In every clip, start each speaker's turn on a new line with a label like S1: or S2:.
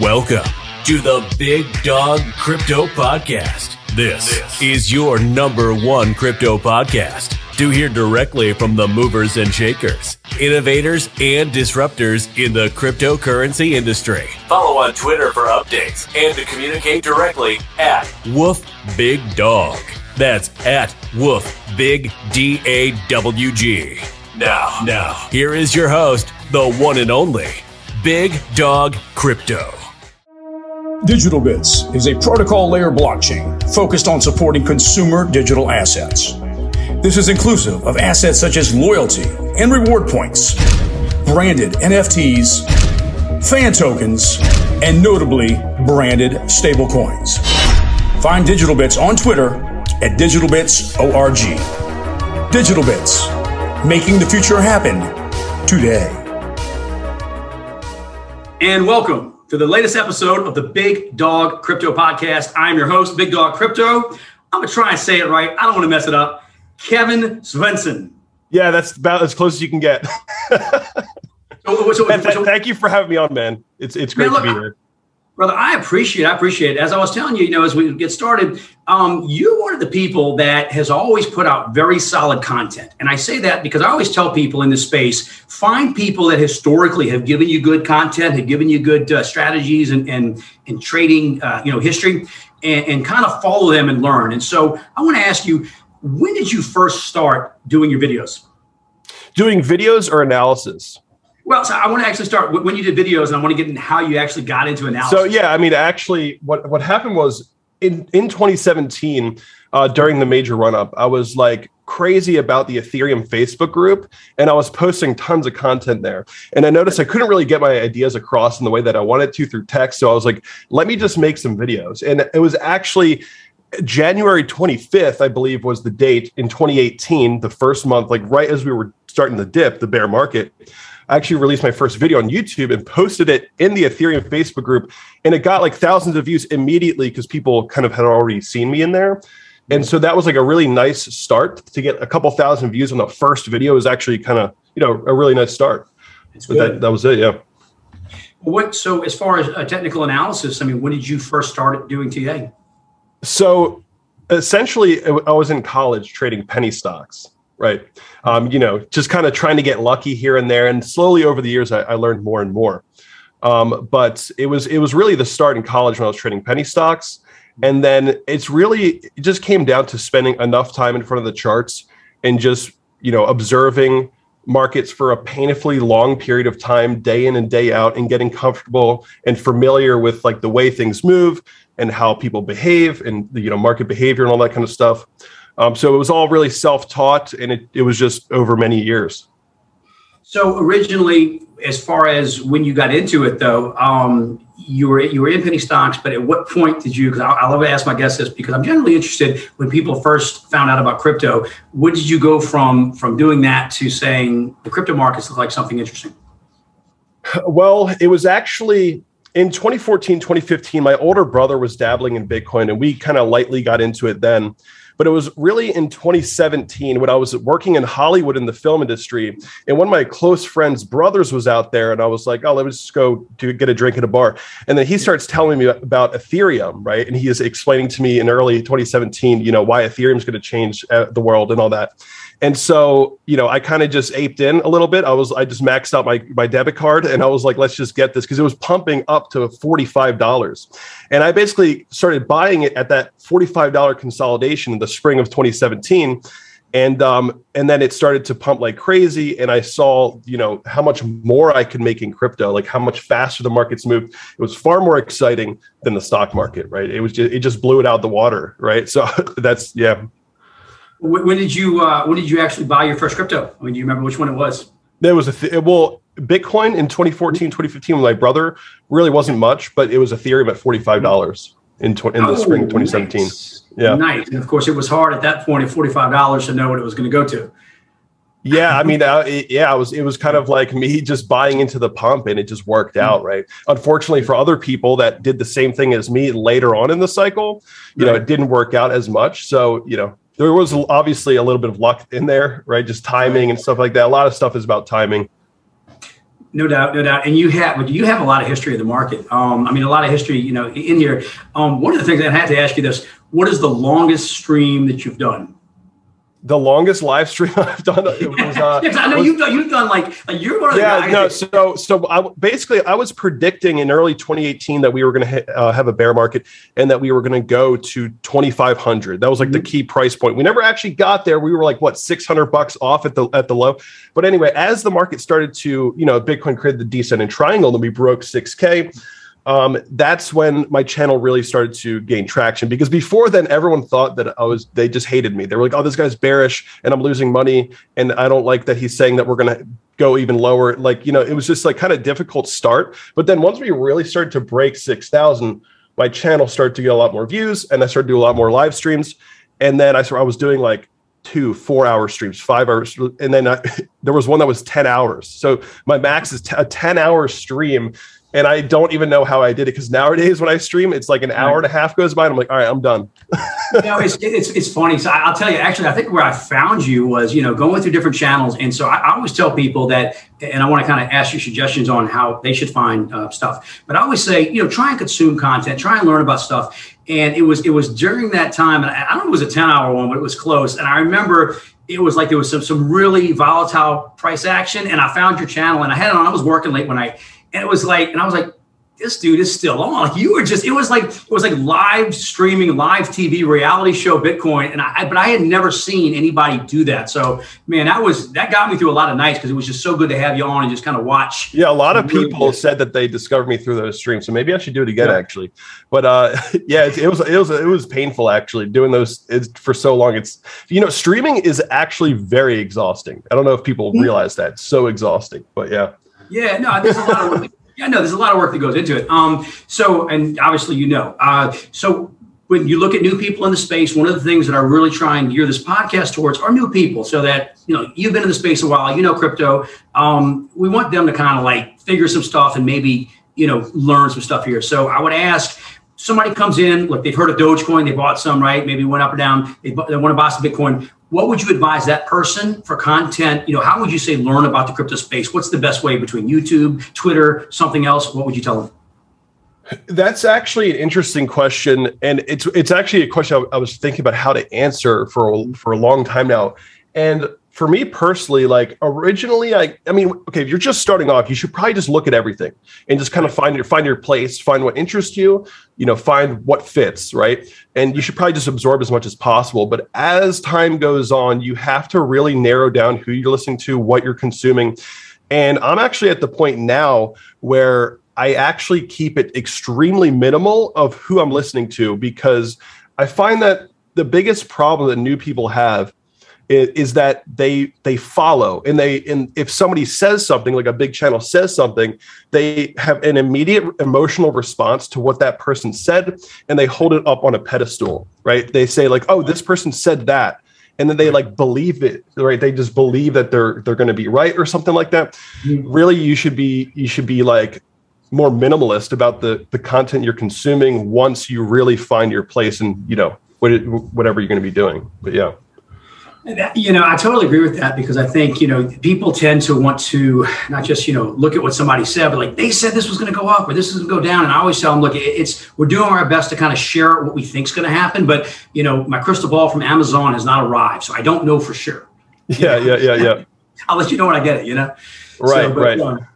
S1: Welcome to the Big Dog Crypto Podcast. This, is your number one crypto podcast to hear directly from the movers and shakers, innovators, and disruptors in the cryptocurrency industry. Follow on Twitter for updates and to communicate directly at Woof Big Dog. That's at Woof Big D A W G. Now, now, here is your host, the one and only Big Dog Crypto.
S2: Digital Bits is a protocol layer blockchain focused on supporting consumer digital assets. This is inclusive of assets such as loyalty and reward points, branded NFTs, fan tokens, and notably branded stablecoins. Find Digital Bits on Twitter at DigitalBits.org. Digital Bits, making the future happen today.
S3: And welcome to the latest episode of the Big Dog Crypto Podcast. I'm your host, Big Dog Crypto. I'm going to try and say it right. I don't want to mess it up. Kevin Svenson.
S4: Yeah, that's about as close as you can get. so, so, so, thank you for having me on, man. It's it's great man, look, to be here.
S3: Brother, I appreciate I appreciate it. As I was telling you, you know, as we get started, um, you're one of the people that has always put out very solid content. And I say that because I always tell people in this space, find people that historically have given you good content, have given you good uh, strategies and, and, and trading, uh, you know, history and, and kind of follow them and learn. And so I want to ask you, when did you first start doing your videos?
S4: Doing videos or analysis?
S3: Well, so I want to actually start when you did videos, and I want to get into how you actually got into analysis.
S4: So yeah, I mean, actually, what what happened was in in 2017 uh, during the major run up, I was like crazy about the Ethereum Facebook group, and I was posting tons of content there. And I noticed I couldn't really get my ideas across in the way that I wanted to through text. So I was like, let me just make some videos. And it was actually January 25th, I believe, was the date in 2018, the first month, like right as we were starting to dip, the bear market. I actually released my first video on YouTube and posted it in the Ethereum Facebook group, and it got like thousands of views immediately because people kind of had already seen me in there. And so that was like a really nice start to get a couple thousand views on the first video was actually kind of, you know, a really nice start. That, that was it. Yeah.
S3: What, so as far as a technical analysis, I mean, when did you first start doing TA?
S4: So essentially I was in college trading penny stocks right? Um, you know, just kind of trying to get lucky here and there, and slowly over the years, I, I learned more and more. Um, but it was it was really the start in college when I was trading penny stocks, and then it's really it just came down to spending enough time in front of the charts and just you know observing markets for a painfully long period of time day in and day out and getting comfortable and familiar with like the way things move and how people behave and you know market behavior and all that kind of stuff um, so it was all really self-taught, and it, it was just over many years.
S3: So originally, as far as when you got into it, though, um, you were you were in penny stocks, but at what point did you? Because I, I love to ask my guests this because I'm generally interested when people first found out about crypto. What did you go from from doing that to saying the crypto markets look like something interesting?
S4: Well, it was actually in 2014, 2015. My older brother was dabbling in Bitcoin, and we kind of lightly got into it then. But it was really in 2017 when I was working in Hollywood in the film industry, and one of my close friends' brothers was out there, and I was like, "Oh, let me just go to get a drink at a bar." And then he starts telling me about Ethereum, right? And he is explaining to me in early 2017, you know, why Ethereum is going to change uh, the world and all that. And so, you know, I kind of just aped in a little bit. I was, I just maxed out my, my debit card and I was like, let's just get this because it was pumping up to $45. And I basically started buying it at that $45 consolidation in the spring of 2017 and um, and then it started to pump like crazy. And i saw you know how much more i could make in crypto like how much faster the markets moved. It was far more exciting than the stock market right? It was just it just blew it out the water right? So that's yeah.
S3: When did you uh, when did you actually buy your first crypto? I mean, do you remember which one it was?
S4: There was a th- well, Bitcoin in 2014, 2015 with my brother really wasn't much, but it was Ethereum at forty five dollars in tw- in the oh, spring of 2017. Nice.
S3: Yeah, nice. And of course, it was hard at that point at forty five dollars to know what it was going to go to.
S4: yeah, I mean, uh, yeah, it was it was kind of like me just buying into the pump, and it just worked out, right? Unfortunately, for other people that did the same thing as me later on in the cycle, you right. know, it didn't work out as much. So, you know, there was obviously a little bit of luck in there, right? Just timing and stuff like that. A lot of stuff is about timing.
S3: No doubt, no doubt. And you have, but you have a lot of history of the market. Um, I mean, a lot of history, you know, in here. Um, one of the things I had to ask you this: What is the longest stream that you've done?
S4: The longest live stream I've done. It
S3: was, uh, yeah, I know was, you've done. You've done like, like you're one of the yeah,
S4: no. So so I, basically, I was predicting in early 2018 that we were going to uh, have a bear market and that we were going to go to 2,500. That was like mm-hmm. the key price point. We never actually got there. We were like what 600 bucks off at the at the low. But anyway, as the market started to you know Bitcoin created the descending triangle, and we broke 6k um, that's when my channel really started to gain traction because before then everyone thought that I was they just hated me. They were like, "Oh, this guy's bearish and I'm losing money and I don't like that he's saying that we're going to go even lower." Like, you know, it was just like kind of difficult start. But then once we really started to break 6,000, my channel started to get a lot more views and I started to do a lot more live streams. And then I I was doing like two four hour streams five hours and then I, there was one that was 10 hours so my max is t- a 10 hour stream and I don't even know how I did it because nowadays when I stream, it's like an hour and a half goes by, and I'm like, all right, I'm done.
S3: you know, it's, it's it's funny. So I'll tell you, actually, I think where I found you was, you know, going through different channels, and so I, I always tell people that, and I want to kind of ask your suggestions on how they should find uh, stuff. But I always say, you know, try and consume content, try and learn about stuff. And it was it was during that time, and I, I don't know, it was a ten hour one, but it was close. And I remember it was like there was some some really volatile price action, and I found your channel, and I had it on. I was working late when night and it was like, and I was like, this dude is still on. Like you were just, it was like, it was like live streaming, live TV reality show Bitcoin. And I, but I had never seen anybody do that. So man, that was, that got me through a lot of nights because it was just so good to have you on and just kind of watch.
S4: Yeah. A lot of people said that they discovered me through those streams. So maybe I should do it again, yeah. actually. But uh, yeah, it, it, was, it was, it was painful actually doing those for so long. It's, you know, streaming is actually very exhausting. I don't know if people mm-hmm. realize that. It's so exhausting, but yeah.
S3: Yeah, no, there's a lot of work. Yeah, no, there's a lot of work that goes into it. Um, so, and obviously, you know, uh, so when you look at new people in the space, one of the things that I really try and gear this podcast towards are new people, so that you know you've been in the space a while, you know crypto. Um, we want them to kind of like figure some stuff and maybe you know learn some stuff here. So I would ask somebody comes in, look, they've heard of Dogecoin, they bought some, right? Maybe went up or down, they, they want to buy some Bitcoin what would you advise that person for content? You know, how would you say learn about the crypto space? What's the best way between YouTube, Twitter, something else? What would you tell them?
S4: That's actually an interesting question, and it's it's actually a question I, I was thinking about how to answer for for a long time now. And for me personally, like originally, I I mean, okay, if you're just starting off, you should probably just look at everything and just kind of find your find your place, find what interests you, you know, find what fits, right? And you should probably just absorb as much as possible. But as time goes on, you have to really narrow down who you're listening to, what you're consuming. And I'm actually at the point now where I actually keep it extremely minimal of who I'm listening to because I find that the biggest problem that new people have is, that they they follow. And they and if somebody says something like a big channel says something they have an immediate emotional response to what that person said and they hold it up on a pedestal right? They say like oh this person said that. And then they like believe it right? They just believe that they're they're going to be right or something like that. Mm-hmm. really you should be you should be like more minimalist about the the content you're consuming once you really find your place and you know whatever you're going to be doing. But yeah
S3: you know, I totally agree with that because I think, you know, people tend to want to not just, you know, look at what somebody said, but like they said this was going to go up or this is going to go down. And I always tell them, look, it's, we're doing our best to kind of share what we think is going to happen. But, you know, my crystal ball from Amazon has not arrived. So I don't know for sure.
S4: Yeah, yeah, yeah, yeah.
S3: I'll let you know when I get it, you know?
S4: Right, so, but, right. Um,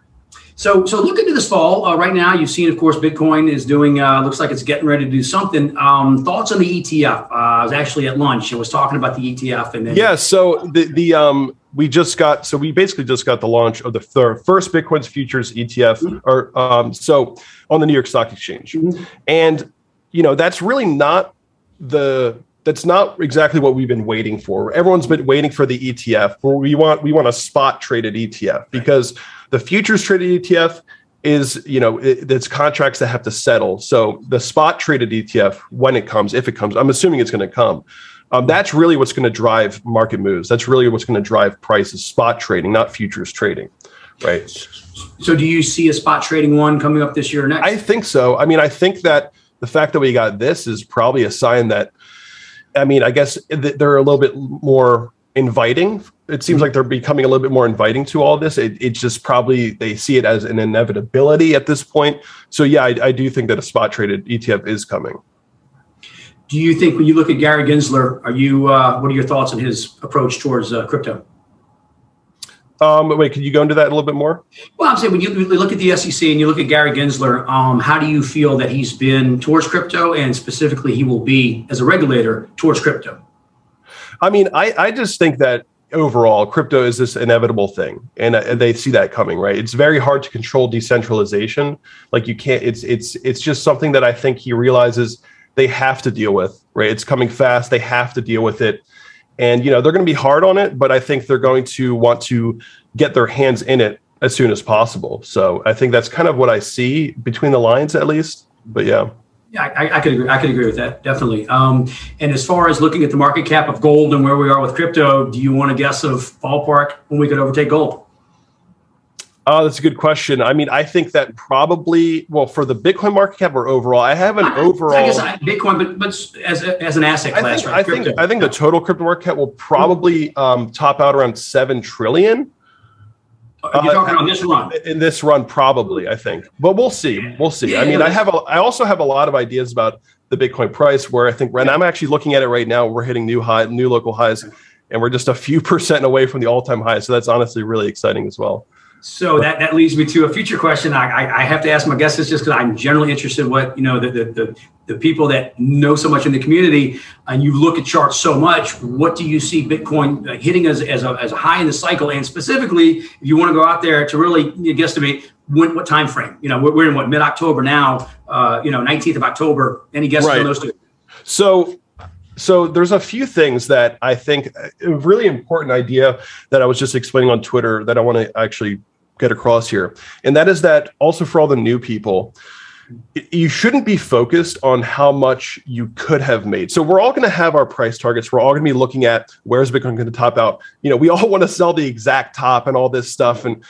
S3: so, so look into this fall. Uh, right now, you've seen, of course, Bitcoin is doing. Uh, looks like it's getting ready to do something. Um, thoughts on the ETF? Uh, I was actually at lunch. I was talking about the ETF, and then
S4: yeah. So the the um, we just got. So we basically just got the launch of the third, first Bitcoin's futures ETF, mm-hmm. or um, so on the New York Stock Exchange, mm-hmm. and you know that's really not the that's not exactly what we've been waiting for. Everyone's been waiting for the ETF. Where we want we want a spot traded ETF because the futures traded ETF is you know it, it's contracts that have to settle. So the spot traded ETF when it comes, if it comes, I'm assuming it's going to come. Um, that's really what's going to drive market moves. That's really what's going to drive prices. Spot trading, not futures trading, right?
S3: So, do you see a spot trading one coming up this year or next?
S4: I think so. I mean, I think that the fact that we got this is probably a sign that I mean, I guess they're a little bit more inviting it seems like they're becoming a little bit more inviting to all this. It, it's just probably they see it as an inevitability at this point. So yeah, I, I do think that a spot traded ETF is coming.
S3: Do you think when you look at Gary Gensler, are you uh, what are your thoughts on his approach towards uh, crypto?
S4: Um, wait, could you go into that a little bit more?
S3: Well, I'm saying when you look at the SEC and you look at Gary Gensler, um, how do you feel that he's been towards crypto and specifically he will be as a regulator towards crypto?
S4: I mean, I, I just think that overall crypto is this inevitable thing. And, uh, they see that coming right? It's very hard to control decentralization. Like you can't it's it's it's just something that i think he realizes they have to deal with right? It's coming fast. They have to deal with it. And you know they're going to be hard on it but i think they're going to want to get their hands in it as soon as possible. So i think that's kind of what i see between the lines at least. But yeah
S3: yeah, I, I, could agree. I could agree with that definitely. Um, and as far as looking at the market cap of gold and where we are with crypto, do you want to guess of ballpark when we could overtake gold?
S4: Oh, that's a good question. I mean, I think that probably, well, for the Bitcoin market cap or overall, I have an I, overall. I
S3: guess I, Bitcoin, but, but as, a, as an asset class,
S4: I think, right? I think, I think the total crypto market cap will probably um, top out around seven trillion.
S3: Are you talking uh, on this run?
S4: In this run, probably, I think. But we'll see. We'll see. Yeah, I mean, I have a, I also have a lot of ideas about the Bitcoin price where I think, and I'm actually looking at it right now. We're hitting new high, new local highs, and we're just a few percent away from the all-time high. So that's honestly really exciting as well.
S3: So that, that leads me to a future question. I, I, I have to ask my guests this just because I'm generally interested in what you know the, the, the the people that know so much in the community, and you look at charts so much. What do you see Bitcoin uh, hitting as as a, as a high in the cycle? And specifically, if you want to go out there to really you know, guesstimate when, what time frame? You know, we're, we're in what mid October now. Uh, you know, 19th of October. Any guesses right. on those two?
S4: So so there's a few things that I think a really important idea that I was just explaining on Twitter that I want to actually get across here. And that is that also for all the new people, you shouldn't be focused on how much you could have made. So we're all going to have our price targets. We're all going to be looking at where's Bitcoin going to top out. You know, we all want to sell the exact top and all this stuff and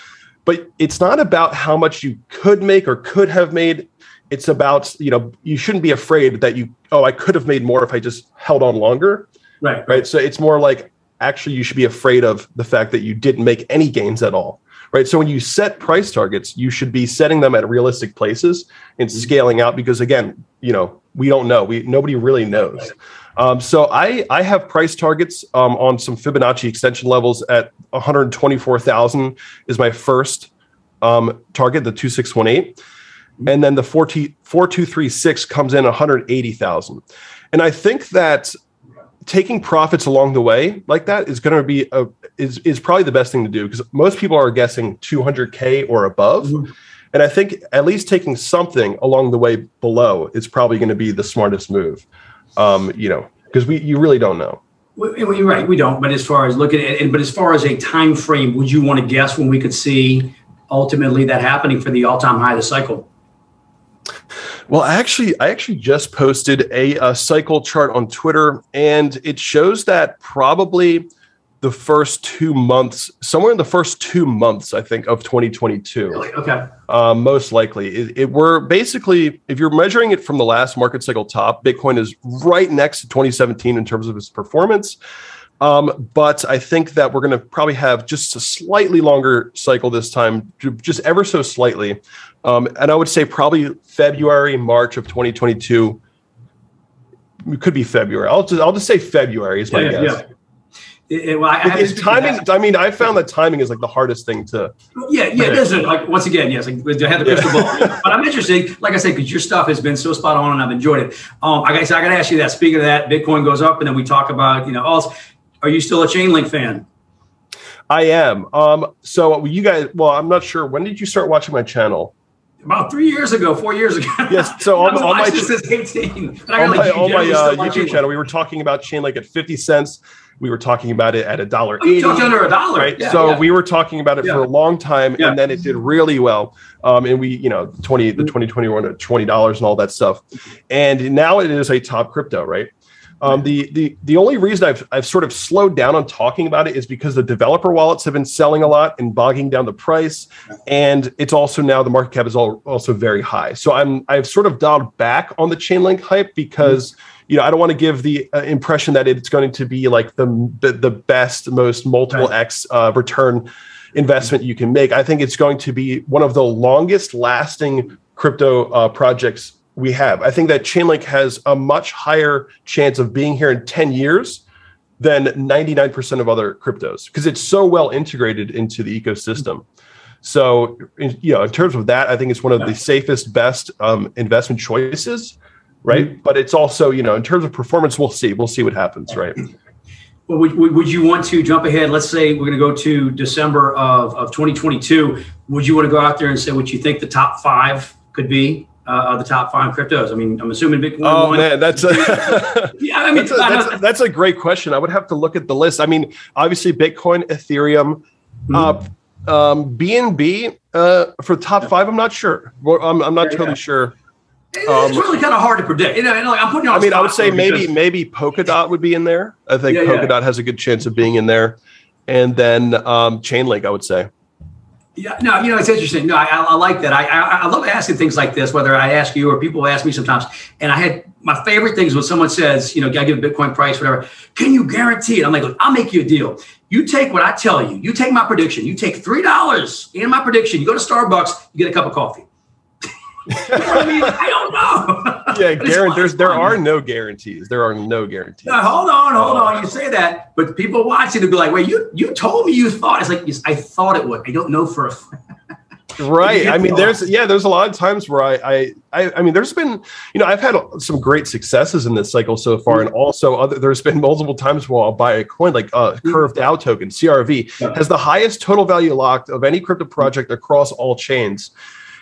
S4: but it's not about how much you could make or could have made. It's about, you know, you shouldn't be afraid that you oh, I could have made more if I just held on longer.
S3: Right.
S4: Right. So it's more like actually you should be afraid of the fact that you didn't make any gains at all right? So when you set price targets, you should be setting them at realistic places and mm-hmm. scaling out because again, you know, we don't know. We nobody really knows. Um, so I I have price targets um, on some Fibonacci extension levels at 124,000 is my first um, target, the 2618. Mm-hmm. And then the 4236 comes in 180,000. And I think that taking profits along the way like that is going to be a is is probably the best thing to do because most people are guessing 200k or above. Mm-hmm. and i think at least taking something along the way below is probably going to be the smartest move. Um, you know because we you really don't know.
S3: We, right we don't but as far as looking at it but as far as a time frame would you want to guess when we could see ultimately that happening for the all-time high of the cycle
S4: well, actually, I actually just posted a, a, cycle chart on Twitter, and it shows that probably the first two months, somewhere in the first two months, I think, of 2022.
S3: Really? Okay.
S4: Uh, most likely, it, it were basically, if you're measuring it from the last market cycle top, Bitcoin is right next to 2017 in terms of its performance. Um, but I think that we're going to probably have just a slightly longer cycle this time, just ever so slightly. Um, and I would say probably February, March of 2022. It could be February. I'll just I'll just say February is my yeah, guess. Yeah. It, well, I, timing. I mean, I found that timing is like the hardest thing to.
S3: Yeah, yeah, it is. Like once again, yes, like, I have the crystal ball. but I'm interested. Like I said, because your stuff has been so spot on, and I've enjoyed it. Um, I guess I got to ask you that. Speaking of that, Bitcoin goes up, and then we talk about you know also. Are you still a Chainlink fan?
S4: I am. Um, so you guys, well, I'm not sure. When did you start watching my channel?
S3: About three years ago, four years ago.
S4: Yes. So on, on my,
S3: since 18.
S4: on my, on my uh, YouTube channel, we were talking about Chainlink at 50 cents. We were talking about it at a dollar oh, eighty.
S3: under a dollar,
S4: right? Yeah, so yeah. we were talking about it yeah. for a long time, and then it did really well. Um, and we, you know, twenty, the twenty twenty one at twenty dollars and all that stuff. And now it is a top crypto, right? Um, the the the only reason I've I've sort of slowed down on talking about it is because the developer wallets have been selling a lot and bogging down the price, and it's also now the market cap is all, also very high. So I'm I've sort of dialed back on the Chainlink hype because you know, I don't want to give the uh, impression that it's going to be like the the, the best, most multiple right. X uh, return investment you can make. I think it's going to be one of the longest lasting crypto uh, projects we have. I think that Chainlink has a much higher chance of being here in 10 years than 99% of other cryptos because it's so well integrated into the ecosystem. So, you know, in terms of that, I think it's one of the safest, best um, investment choices, right? Mm-hmm. But it's also, you know, in terms of performance, we'll see. We'll see what happens, right?
S3: Well, would, would you want to jump ahead? Let's say we're going to go to December of, of 2022. Would you want to go out there and say what you think the top five could be? Uh, the top five cryptos? I mean, I'm assuming Bitcoin.
S4: Oh one. man, that's a yeah. I mean, that's a, that's, a, that's a, great question. I would have to look at the list. I mean, obviously Bitcoin, Ethereum, mm-hmm. uh, um, BNB uh, for top five. I'm not sure. I'm, I'm not yeah, totally yeah. sure.
S3: It's um, really kind of hard to predict. You know, and like I'm putting.
S4: I mean, I would say maybe because... maybe Polkadot would be in there. I think yeah, Polkadot has a good chance of being in there, and then um, Chainlink. I would say.
S3: Yeah, no, you know, it's interesting. No, I, I like that. I, I, I love asking things like this, whether I ask you or people ask me sometimes. And I had my favorite things when someone says, you know, I give a Bitcoin price, whatever. Can you guarantee it? I'm like, look, I'll make you a deal. You take what I tell you. You take my prediction. You take three dollars in my prediction. You go to Starbucks. You get a cup of coffee. I mean, I don't know.
S4: yeah. There's there are no guarantees. There are no guarantees.
S3: Now, hold on, hold on. You say that, but people watching to be like, "Wait, you you told me you thought." It's like yes, I thought it would. I don't know for a.
S4: right. I mean, there's yeah, there's a lot of times where I, I I I mean, there's been you know I've had some great successes in this cycle so far, mm-hmm. and also other there's been multiple times where I'll buy a coin like uh, mm-hmm. Curve token CRV yeah. has the highest total value locked of any crypto project across all chains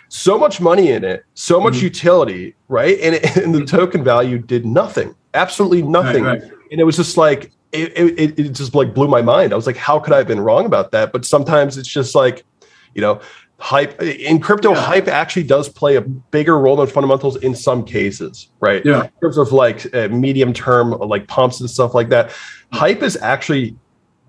S4: so much money in it, so much mm-hmm. utility, right? And, it, and the token value did nothing, absolutely nothing. Right, right. And it was just like, it, it, it just like blew my mind. I was like, how could I have been wrong about that? But sometimes it's just like, you know, hype in crypto, yeah. hype actually does play a bigger role than fundamentals in some cases, right?
S3: Yeah.
S4: In terms of like uh, medium term, like pumps and stuff like that, hype is actually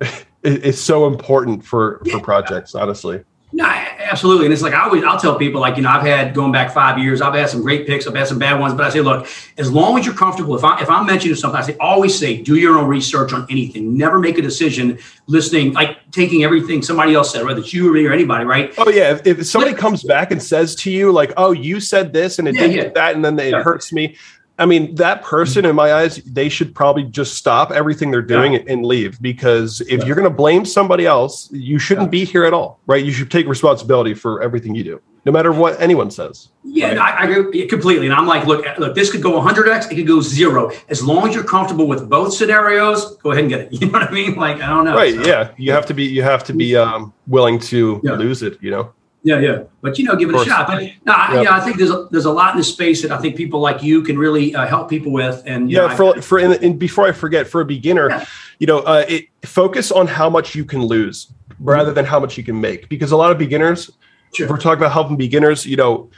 S4: it's so important for for projects, honestly.
S3: No, absolutely. And it's like I always I'll tell people like, you know, I've had going back five years, I've had some great picks, I've had some bad ones, but I say, look, as long as you're comfortable, if I if I'm mentioning something, I say always say, do your own research on anything. Never make a decision listening, like taking everything somebody else said, whether it's you or me or anybody, right?
S4: Oh yeah. If, if somebody comes back and says to you, like, oh, you said this and it yeah, didn't yeah. that, and then it yeah. hurts me. I mean, that person, in my eyes, they should probably just stop everything they're doing yeah. and leave because if yeah. you're going to blame somebody else, you shouldn't yeah. be here at all, right? You should take responsibility for everything you do, no matter what anyone says.
S3: Yeah, right? I, I, agree completely. And I'm like, look, look, this could go 100x, it could go zero. As long as you're comfortable with both scenarios, go ahead and get it. You know what I mean? Like, I don't know.
S4: Right? So, yeah, you have to be, you have to be um, willing to lose it. You know.
S3: Yeah, yeah, but you know, give it a shot. But no, I, yep. I think there's a, there's a lot in this space that I think people like you can really uh, help people with. And
S4: yeah, know, for I, for and, and, before I forget, for a beginner, yeah. you know, uh, it, focus on how much you can lose rather than how much you can make, because a lot of beginners, sure. if we're talking about helping beginners, you know,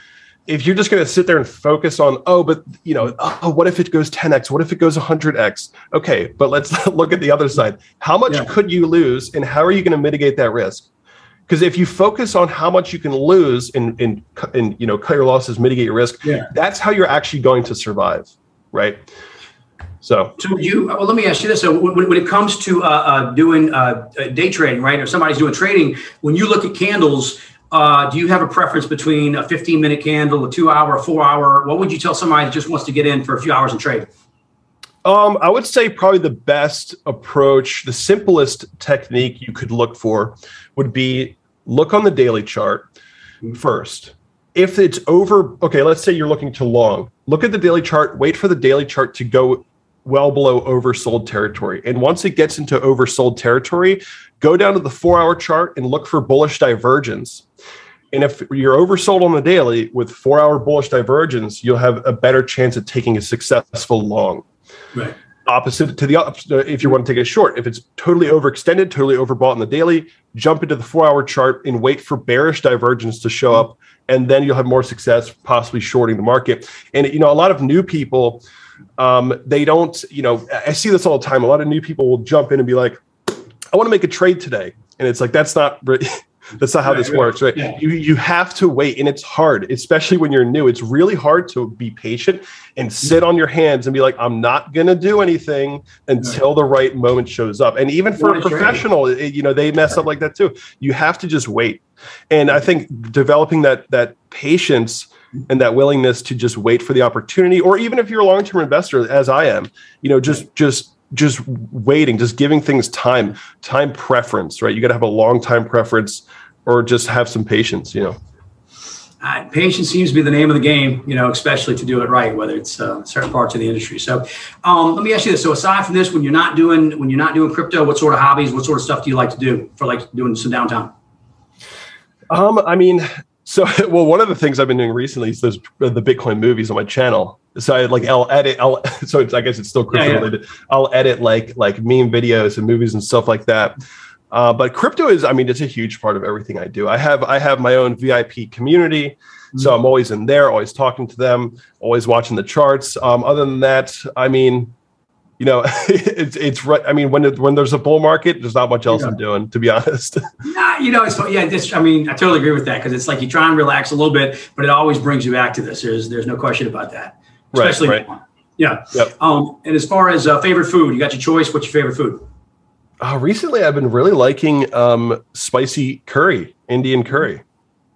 S4: if you're just going to sit there and focus on, oh, but you know, oh, what if it goes 10x? What if it goes 100x? Okay, but let's look at the other side. How much yeah. could you lose, and how are you going to mitigate that risk? Because if you focus on how much you can lose and, and, and you know cut your losses, mitigate your risk, yeah. that's how you're actually going to survive, right? So,
S3: so you well, let me ask you this: so when, when it comes to uh, uh, doing uh, day trading, right, or somebody's doing trading, when you look at candles, uh, do you have a preference between a 15 minute candle, a two hour, a four hour? What would you tell somebody that just wants to get in for a few hours and trade?
S4: Um, I would say probably the best approach, the simplest technique you could look for would be look on the daily chart first. If it's over, okay, let's say you're looking to long, look at the daily chart, wait for the daily chart to go well below oversold territory. And once it gets into oversold territory, go down to the four hour chart and look for bullish divergence. And if you're oversold on the daily with four hour bullish divergence, you'll have a better chance of taking a successful long.
S3: Right.
S4: Opposite to the opposite, if you want to take a short, if it's totally overextended, totally overbought in the daily, jump into the four hour chart and wait for bearish divergence to show up. And then you'll have more success, possibly shorting the market. And, you know, a lot of new people, um, they don't, you know, I see this all the time. A lot of new people will jump in and be like, I want to make a trade today. And it's like, that's not, That's not how this works, right? Yeah. You you have to wait, and it's hard, especially when you're new. It's really hard to be patient and sit on your hands and be like, I'm not going to do anything until the right moment shows up. And even for a professional, it, you know, they mess up like that too. You have to just wait. And I think developing that that patience and that willingness to just wait for the opportunity, or even if you're a long term investor, as I am, you know, just just just waiting, just giving things time, time preference, right? You got to have a long time preference or just have some patience, you know.
S3: Uh, patience seems to be the name of the game, you know, especially to do it right, whether it's uh, certain parts of the industry. So, um, let me ask you this: so, aside from this, when you're not doing when you're not doing crypto, what sort of hobbies, what sort of stuff do you like to do for like doing some downtime?
S4: Um, I mean, so well, one of the things I've been doing recently is those the Bitcoin movies on my channel. So I like I'll edit. I'll so I guess it's still crypto yeah, yeah. related. I'll edit like like meme videos and movies and stuff like that. Uh, but crypto is, I mean, it's a huge part of everything I do. I have I have my own VIP community, mm-hmm. so I'm always in there, always talking to them, always watching the charts. Um, other than that, I mean, you know, it's it's right. I mean, when it, when there's a bull market, there's not much else yeah. I'm doing, to be honest.
S3: nah, you know, it's yeah. This, I mean, I totally agree with that because it's like you try and relax a little bit, but it always brings you back to this. There's there's no question about that. Especially right. right. Yeah. Yep. Um, and as far as uh, favorite food, you got your choice. What's your favorite food?
S4: Uh, recently, I've been really liking um, spicy curry, Indian curry.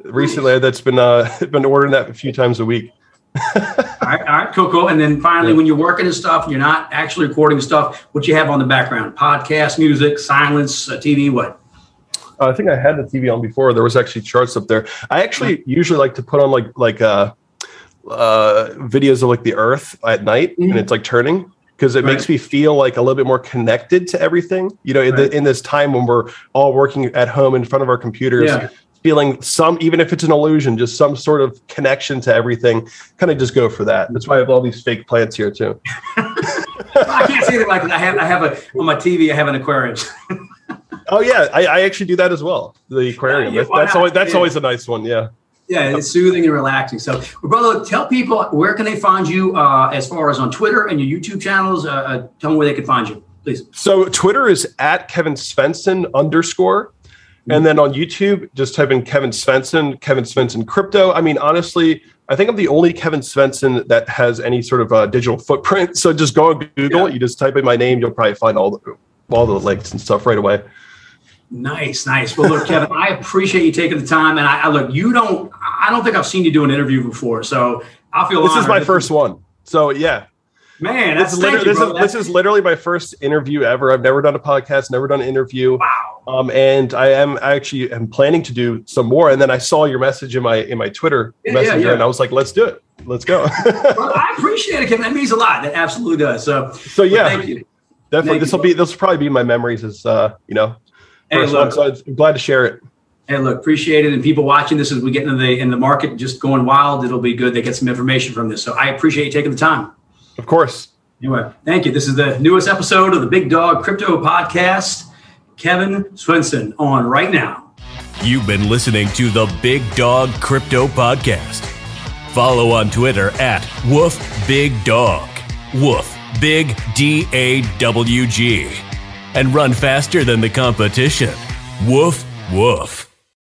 S4: Recently, that's been uh, been ordering that a few times a week.
S3: All right, all right, cool, cool. And then finally, yeah. when you're working and stuff, you're not actually recording stuff. What you have on the background? Podcast, music, silence, uh, TV, what?
S4: Uh, I think I had the TV on before. There was actually charts up there. I actually usually like to put on like like uh, uh, videos of like the Earth at night, mm-hmm. and it's like turning because it right. makes me feel like a little bit more connected to everything. You know, in, right. the, in, this time when we're all working at home in front of our computers, yeah. Feeling some, even if it's an illusion, just some sort of connection to everything. Kind of just go for that. That's why I have all these fake plants here too.
S3: I can't see it like I have. I have a on my TV. I have an aquarium.
S4: oh yeah, I, I, actually do that as well. The aquarium. Yeah, that's, that's always that's yeah. always a nice one. Yeah.
S3: Yeah, it's soothing and relaxing. So, brother, tell people where can they find you uh, as far as on Twitter and your YouTube channels. Uh, uh, tell them where they can find you, please.
S4: So, Twitter is at Kevin Svenson underscore. And then on YouTube, just type in Kevin Svenson, Kevin Svenson Crypto. I mean, honestly, I think I'm the only Kevin Svenson that has any sort of uh, digital footprint. So just go on Google, yeah. you just type in my name, you'll probably find all the all the links and stuff right away.
S3: Nice, nice. Well, look, Kevin, I appreciate you taking the time. And I, I, look, you don't. I don't think I've seen you do an interview before, so I feel
S4: this is my first one. So yeah,
S3: man, that's
S4: this is, literally, you, this, is, this is literally my first interview ever. I've never done a podcast, never done an interview.
S3: Wow.
S4: Um, and I am I actually am planning to do some more. And then I saw your message in my in my Twitter yeah, messenger, yeah, yeah. and I was like, let's do it. Let's go.
S3: well, I appreciate it, Kevin. That means a lot. That absolutely does. So,
S4: so yeah, thank you. Definitely, this will be this will probably be my memories as uh, you know Hey, look, so I'm glad to share it.
S3: Hey, look, appreciate it. And people watching this as we get into the in the market just going wild, it'll be good. They get some information from this. So I appreciate you taking the time.
S4: Of course.
S3: Anyway, thank you. This is the newest episode of the Big Dog Crypto Podcast. Kevin Svenson on right now.
S1: You've been listening to the Big Dog Crypto Podcast. Follow on Twitter at Woof Big Dog. Woof Big D A W G and run faster than the competition. Woof, woof.